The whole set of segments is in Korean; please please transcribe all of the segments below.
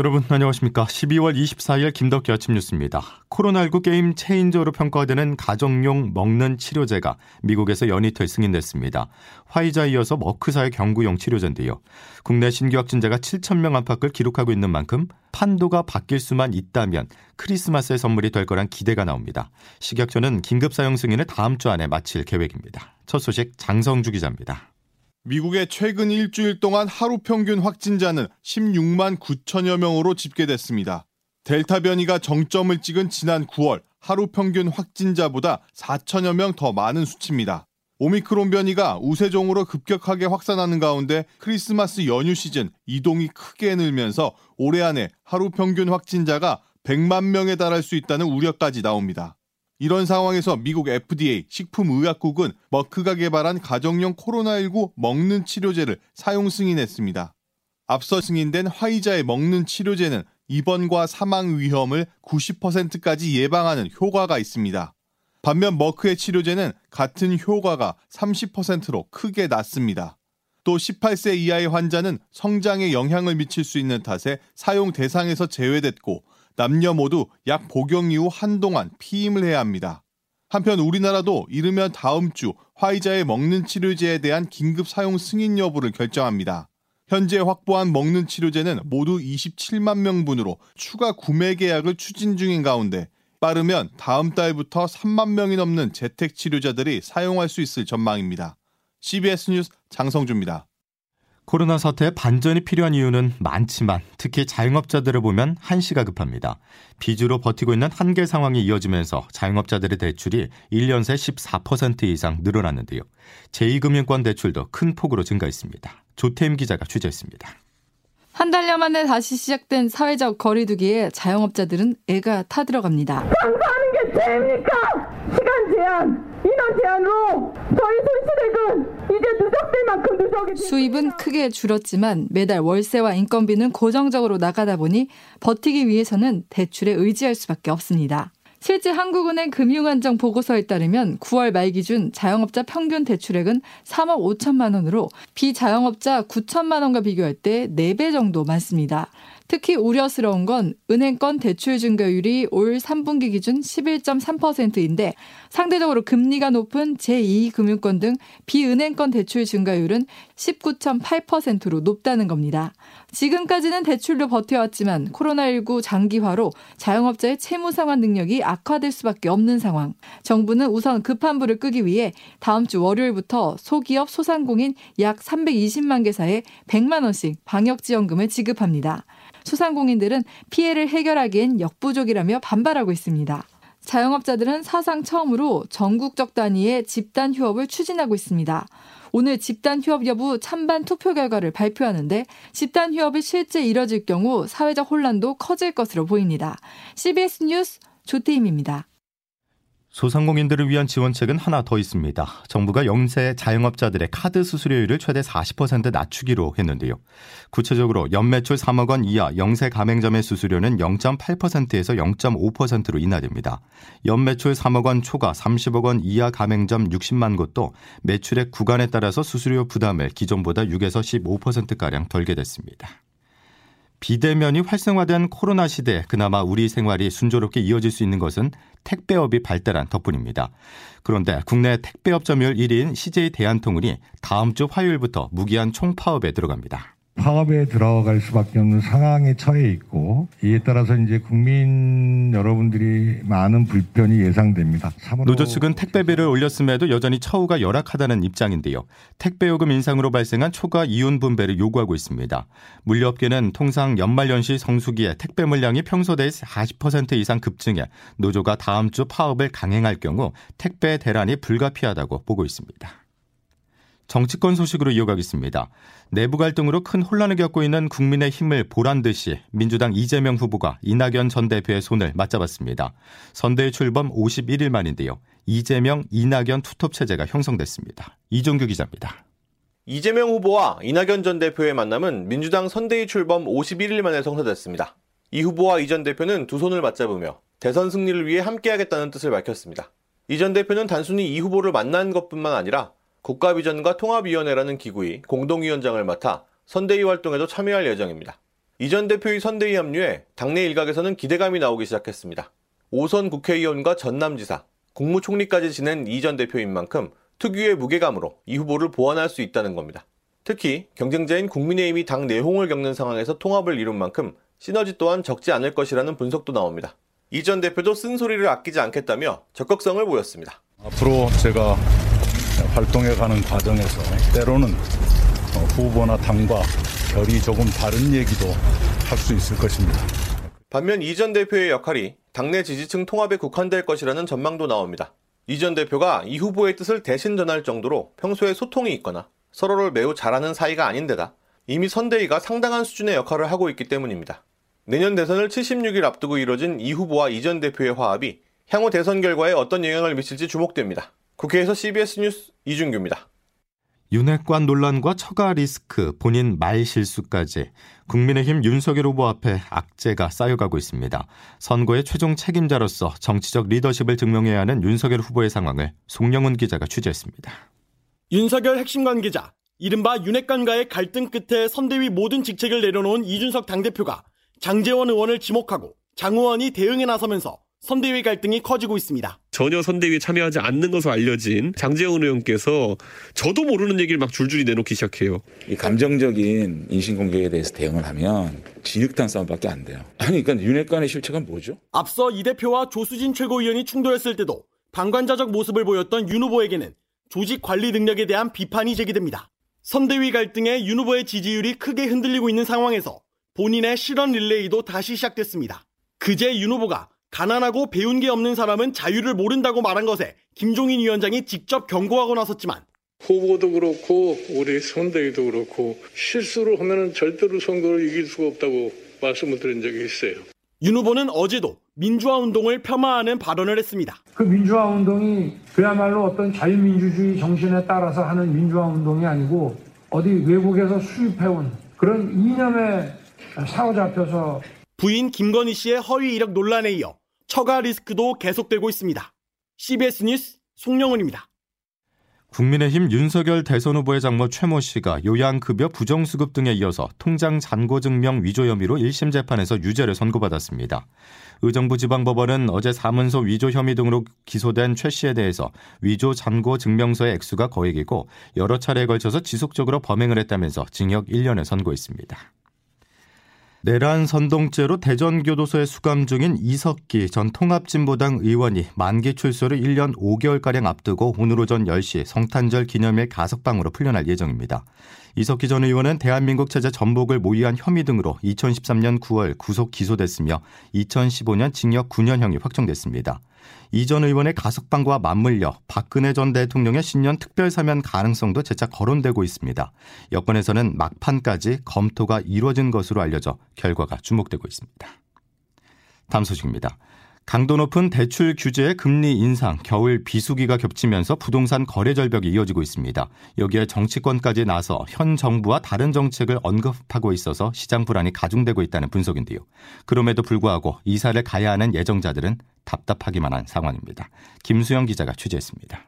여러분 안녕하십니까. 12월 24일 김덕기 아침 뉴스입니다. 코로나19 게임 체인저로 평가되는 가정용 먹는 치료제가 미국에서 연이틀 승인됐습니다. 화이자에 이어서 머크사의 경구용 치료제인데요. 국내 신규 확진자가 7천 명 안팎을 기록하고 있는 만큼 판도가 바뀔 수만 있다면 크리스마스의 선물이 될 거란 기대가 나옵니다. 식약처는 긴급 사용 승인을 다음 주 안에 마칠 계획입니다. 첫 소식 장성주 기자입니다. 미국의 최근 일주일 동안 하루 평균 확진자는 16만 9천여 명으로 집계됐습니다. 델타 변이가 정점을 찍은 지난 9월 하루 평균 확진자보다 4천여 명 더 많은 수치입니다. 오미크론 변이가 우세종으로 급격하게 확산하는 가운데 크리스마스 연휴 시즌 이동이 크게 늘면서 올해 안에 하루 평균 확진자가 100만 명에 달할 수 있다는 우려까지 나옵니다. 이런 상황에서 미국 FDA 식품의약국은 머크가 개발한 가정용 코로나19 먹는 치료제를 사용 승인했습니다. 앞서 승인된 화이자의 먹는 치료제는 입원과 사망 위험을 90%까지 예방하는 효과가 있습니다. 반면 머크의 치료제는 같은 효과가 30%로 크게 낮습니다. 또 18세 이하의 환자는 성장에 영향을 미칠 수 있는 탓에 사용 대상에서 제외됐고 남녀 모두 약 복용 이후 한동안 피임을 해야 합니다. 한편 우리나라도 이르면 다음 주 화이자의 먹는 치료제에 대한 긴급 사용 승인 여부를 결정합니다. 현재 확보한 먹는 치료제는 모두 27만 명분으로 추가 구매 계약을 추진 중인 가운데 빠르면 다음 달부터 3만 명이 넘는 재택 치료자들이 사용할 수 있을 전망입니다. CBS 뉴스 장성주입니다. 코로나 사태에 반전이 필요한 이유는 많지만 특히 자영업자들을 보면 한시가 급합니다. 비주로 버티고 있는 한계 상황이 이어지면서 자영업자들의 대출이 1년 새 14% 이상 늘어났는데요. 제2금융권 대출도 큰 폭으로 증가했습니다. 조태임 기자가 취재했습니다. 한 달여 만에 다시 시작된 사회적 거리두기에 자영업자들은 애가 타들어갑니다. 장사하는 게 죄입니까? 시간 제한, 인원 제한으로 저희 손실액은 이제 누적될 만큼 누적이 수입은 크게 줄었지만 매달 월세와 인건비는 고정적으로 나가다 보니 버티기 위해서는 대출에 의지할 수밖에 없습니다. 실제 한국은행 금융안정 보고서에 따르면 9월 말 기준 자영업자 평균 대출액은 3억 5천만 원으로 비자영업자 9천만 원과 비교할 때 4배 정도 많습니다. 특히 우려스러운 건 은행권 대출 증가율이 올 3분기 기준 11.3%인데 상대적으로 금리가 높은 제2금융권 등 비은행권 대출 증가율은 19.8%로 높다는 겁니다. 지금까지는 대출로 버텨왔지만 코로나19 장기화로 자영업자의 채무 상환 능력이 악화될 수밖에 없는 상황. 정부는 우선 급한 불을 끄기 위해 다음 주 월요일부터 소기업 소상공인 약 320만 개사에 100만 원씩 방역 지원금을 지급합니다. 소상공인들은 피해를 해결하기엔 역부족이라며 반발하고 있습니다. 자영업자들은 사상 처음으로 전국적 단위의 집단 휴업을 추진하고 있습니다. 오늘 집단 휴업 여부 찬반 투표 결과를 발표하는데 집단 휴업이 실제 이뤄질 경우 사회적 혼란도 커질 것으로 보입니다. CBS 뉴스 조태임입니다. 소상공인들을 위한 지원책은 하나 더 있습니다. 정부가 영세 자영업자들의 카드 수수료율을 최대 40% 낮추기로 했는데요. 구체적으로 연매출 3억 원 이하 영세 가맹점의 수수료는 0.8%에서 0.5%로 인하됩니다. 연매출 3억 원 초과 30억 원 이하 가맹점 60만 곳도 매출액 구간에 따라서 수수료 부담을 기존보다 6에서 15%가량 덜게 됐습니다. 비대면이 활성화된 코로나 시대에 그나마 우리 생활이 순조롭게 이어질 수 있는 것은 택배업이 발달한 덕분입니다. 그런데 국내 택배업 점유율 1위인 CJ 대한통운이 다음 주 화요일부터 무기한 총파업에 들어갑니다. 파업에 들어갈 수밖에 없는 상황에 처해 있고 이에 따라서 이제 국민 여러분들이 많은 불편이 예상됩니다. 노조 측은 택배비를 올렸음에도 여전히 처우가 열악하다는 입장인데요. 택배요금 인상으로 발생한 초과 이윤 분배를 요구하고 있습니다. 물류업계는 통상 연말연시 성수기에 택배 물량이 평소 대비 40% 이상 급증해 노조가 다음 주 파업을 강행할 경우 택배 대란이 불가피하다고 보고 있습니다. 정치권 소식으로 이어가겠습니다. 내부 갈등으로 큰 혼란을 겪고 있는 국민의 힘을 보란 듯이 민주당 이재명 후보가 이낙연 전 대표의 손을 맞잡았습니다. 선대의 출범 51일 만인데요. 이재명, 이낙연 투톱 체제가 형성됐습니다. 이종규 기자입니다. 이재명 후보와 이낙연 전 대표의 만남은 민주당 선대위 출범 51일 만에 성사됐습니다. 이 후보와 이 전 대표는 두 손을 맞잡으며 대선 승리를 위해 함께하겠다는 뜻을 밝혔습니다. 이 전 대표는 단순히 이 후보를 만난 것뿐만 아니라 국가비전과 통합위원회라는 기구의 공동위원장을 맡아 선대위 활동에도 참여할 예정입니다. 이전 대표의 선대위 합류에 당내 일각에서는 기대감이 나오기 시작했습니다. 오선 국회의원과 전남지사, 국무총리까지 지낸 이 전 대표인 만큼 특유의 무게감으로 이 후보를 보완할 수 있다는 겁니다. 특히 경쟁자인 국민의힘이 당 내홍을 겪는 상황에서 통합을 이룬 만큼 시너지 또한 적지 않을 것이라는 분석도 나옵니다. 이 전 대표도 쓴소리를 아끼지 않겠다며 적극성을 보였습니다. 앞으로 제가 활동해가는 과정에서 때로는 후보나 당과 결이 조금 다른 얘기도 할 수 있을 것입니다. 반면 이 전 대표의 역할이 당내 지지층 통합에 국한될 것이라는 전망도 나옵니다. 이 전 대표가 이 후보의 뜻을 대신 전할 정도로 평소에 소통이 있거나 서로를 매우 잘하는 사이가 아닌데다 이미 선대위가 상당한 수준의 역할을 하고 있기 때문입니다. 내년 대선을 76일 앞두고 이뤄진 이 후보와 이 전 대표의 화합이 향후 대선 결과에 어떤 영향을 미칠지 주목됩니다. 국회에서 CBS 뉴스 이준규입니다. 윤핵관 논란과 처가 리스크, 본인 말 실수까지 국민의힘 윤석열 후보 앞에 악재가 쌓여가고 있습니다. 선거의 최종 책임자로서 정치적 리더십을 증명해야 하는 윤석열 후보의 상황을 송영훈 기자가 취재했습니다. 윤석열 핵심 관계자, 이른바 윤핵관과의 갈등 끝에 선대위 모든 직책을 내려놓은 이준석 당대표가 장재원 의원을 지목하고 장 의원이 대응에 나서면서 선대위 갈등이 커지고 있습니다. 전혀 선대위에 참여하지 않는 것으로 알려진 장재원 의원께서 저도 모르는 얘기를 막 줄줄이 내놓기 시작해요. 이 감정적인 인신공격에 대해서 대응을 하면 진흙탕 싸움밖에 안 돼요. 아니 그러니까 윤핵 관의 실체가 뭐죠? 앞서 이 대표와 조수진 최고위원이 충돌했을 때도 방관자적 모습을 보였던 윤 후보에게는 조직 관리 능력에 대한 비판이 제기됩니다. 선대위 갈등에 윤 후보의 지지율이 크게 흔들리고 있는 상황에서 본인의 실언 릴레이도 다시 시작됐습니다. 그제 윤 후보가 가난하고 배운 게 없는 사람은 자유를 모른다고 말한 것에 김종인 위원장이 직접 경고하고 나섰지만 후보도 그렇고 우리 선대위도 그렇고 실수를 하면 절대로 선거를 이길 수가 없다고 말씀을 드린 적이 있어요. 윤 후보는 어제도 민주화 운동을 폄하하는 발언을 했습니다. 그 민주화 운동이 그야말로 어떤 자유민주주의 정신에 따라서 하는 민주화 운동이 아니고 어디 외국에서 수입해온 그런 이념에 사로잡혀서 부인 김건희 씨의 허위 이력 논란에 이어 처가 리스크도 계속되고 있습니다. CBS 뉴스 송영은입니다. 국민의힘 윤석열 대선 후보의 장모 최모 씨가 요양급여 부정수급 등에 이어서 통장 잔고 증명 위조 혐의로 1심 재판에서 유죄를 선고받았습니다. 의정부 지방법원은 어제 사문서 위조 혐의 등으로 기소된 최 씨에 대해서 위조 잔고 증명서의 액수가 거액이고 여러 차례에 걸쳐서 지속적으로 범행을 했다면서 징역 1년을 선고했습니다. 내란 선동죄로 대전교도소에 수감 중인 이석기 전 통합진보당 의원이 만기 출소를 1년 5개월가량 앞두고 오늘 오전 10시 성탄절 기념일 가석방으로 풀려날 예정입니다. 이석기 전 의원은 대한민국 체제 전복을 모의한 혐의 등으로 2013년 9월 구속 기소됐으며 2015년 징역 9년형이 확정됐습니다. 이 전 의원의 가석방과 맞물려 박근혜 전 대통령의 신년 특별사면 가능성도 재차 거론되고 있습니다. 여권에서는 막판까지 검토가 이루어진 것으로 알려져 결과가 주목되고 있습니다. 다음 소식입니다. 강도 높은 대출 규제의 금리 인상, 겨울 비수기가 겹치면서 부동산 거래 절벽이 이어지고 있습니다. 여기에 정치권까지 나서 현 정부와 다른 정책을 언급하고 있어서 시장 불안이 가중되고 있다는 분석인데요. 그럼에도 불구하고 이사를 가야 하는 예정자들은 답답하기만 한 상황입니다. 김수영 기자가 취재했습니다.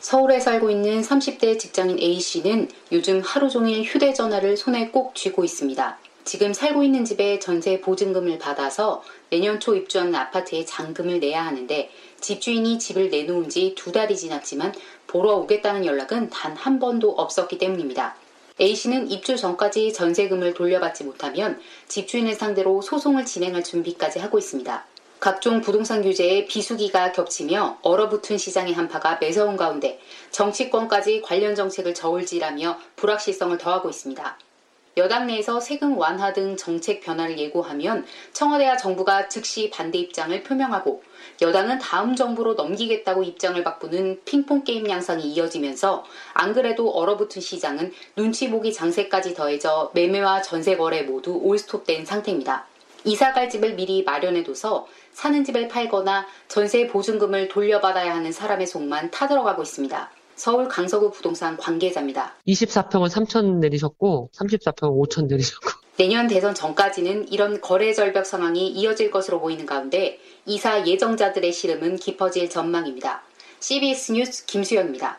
서울에 살고 있는 30대 직장인 A씨는 요즘 하루 종일 휴대전화를 손에 꼭 쥐고 있습니다. 지금 살고 있는 집에 전세 보증금을 받아서 내년 초 입주하는 아파트에 잔금을 내야 하는데 집주인이 집을 내놓은 지 두 달이 지났지만 보러 오겠다는 연락은 단 한 번도 없었기 때문입니다. A씨는 입주 전까지 전세금을 돌려받지 못하면 집주인을 상대로 소송을 진행할 준비까지 하고 있습니다. 각종 부동산 규제에 비수기가 겹치며 얼어붙은 시장의 한파가 매서운 가운데 정치권까지 관련 정책을 저울질하며 불확실성을 더하고 있습니다. 여당 내에서 세금 완화 등 정책 변화를 예고하면 청와대와 정부가 즉시 반대 입장을 표명하고 여당은 다음 정부로 넘기겠다고 입장을 바꾸는 핑퐁 게임 양상이 이어지면서 안 그래도 얼어붙은 시장은 눈치 보기 장세까지 더해져 매매와 전세 거래 모두 올스톱된 상태입니다. 이사 갈 집을 미리 마련해둬서 사는 집을 팔거나 전세 보증금을 돌려받아야 하는 사람의 속만 타들어가고 있습니다. 서울 강서구 부동산 관계자입니다. 24평은 3천 내리셨고 34평은 5천 내리셨고 내년 대선 전까지는 이런 거래 절벽 상황이 이어질 것으로 보이는 가운데 이사 예정자들의 시름은 깊어질 전망입니다. CBS 뉴스 김수영입니다.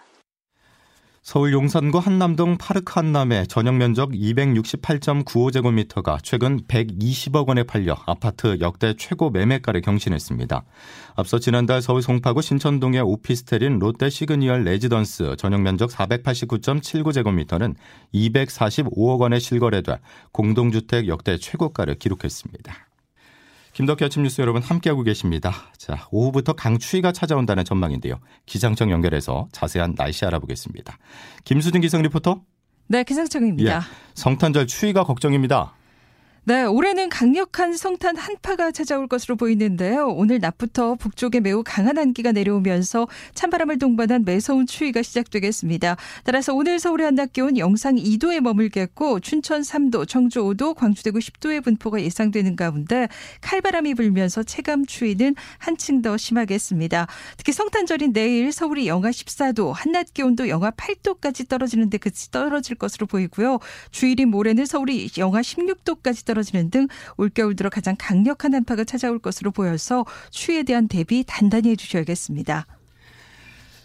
서울 용산구 한남동 파르크 한남의 전용 면적 268.95제곱미터가 최근 120억 원에 팔려 아파트 역대 최고 매매가를 경신했습니다. 앞서 지난달 서울 송파구 신천동의 오피스텔인 롯데 시그니엘 레지던스 전용 면적 489.79제곱미터는 245억 원에 실거래돼 공동주택 역대 최고가를 기록했습니다. 김덕기 아침 뉴스 여러분 함께하고 계십니다. 자, 오후부터 강추위가 찾아온다는 전망인데요. 기상청 연결해서 자세한 날씨 알아보겠습니다. 김수진 기상 리포터. 네, 기상청입니다. 예, 성탄절 추위가 걱정입니다. 네, 올해는 강력한 성탄 한파가 찾아올 것으로 보이는데요. 오늘 낮부터 북쪽에 매우 강한 한기가 내려오면서 찬바람을 동반한 매서운 추위가 시작되겠습니다. 따라서 오늘 서울의 한낮 기온 영상 2도에 머물겠고 춘천 3도, 청주 5도, 광주 대구 10도의 분포가 예상되는 가운데 칼바람이 불면서 체감 추위는 한층 더 심하겠습니다. 특히 성탄절인 내일 서울이 영하 14도, 한낮 기온도 영하 8도까지 떨어지는데 그치 떨어질 것으로 보이고요. 주일인 모레는 서울이 영하 16도까지 떨어 떨어지는 등 올겨울 들어 가장 강력한 한파가 찾아올 것으로 보여서 추위에 대한 대비 단단히 해주셔야겠습니다.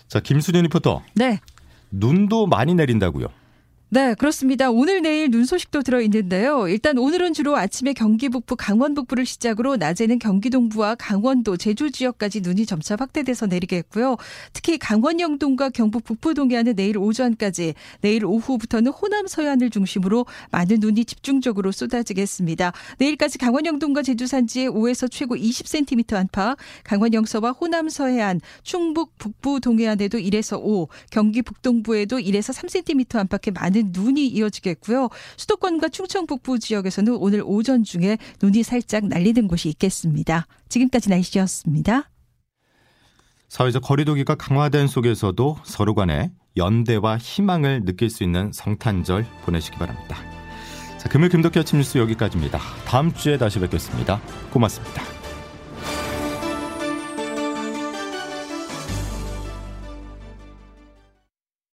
자, 김수진 리포터. 네. 눈도 많이 내린다고요. 네, 그렇습니다. 오늘 내일 눈 소식도 들어 있는데요. 일단 오늘은 주로 아침에 경기 북부, 강원 북부를 시작으로 낮에는 경기 동부와 강원도, 제주 지역까지 눈이 점차 확대돼서 내리겠고요. 특히 강원 영동과 경북 북부 동해안은 내일 오전까지, 내일 오후부터는 호남 서해안을 중심으로 많은 눈이 집중적으로 쏟아지겠습니다. 내일까지 강원 영동과 제주 산지에 5에서 최고 20cm 안팎, 강원 영서와 호남 서해안, 충북 북부 동해안에도 1에서 5, 경기 북동부에도 1에서 3cm 안팎의 많은 눈이 이어지겠고요. 수도권과 충청 북부 지역에서는 오늘 오전 중에 눈이 살짝 날리는 곳이 있겠습니다. 지금까지 날씨였습니다. 사회적 거리두기가 강화된 속에서도 서로 간에 연대와 희망을 느낄 수 있는 성탄절 보내시기 바랍니다. 자, 금요일 김덕기 아침 뉴스 여기까지입니다. 다음 주에 다시 뵙겠습니다. 고맙습니다.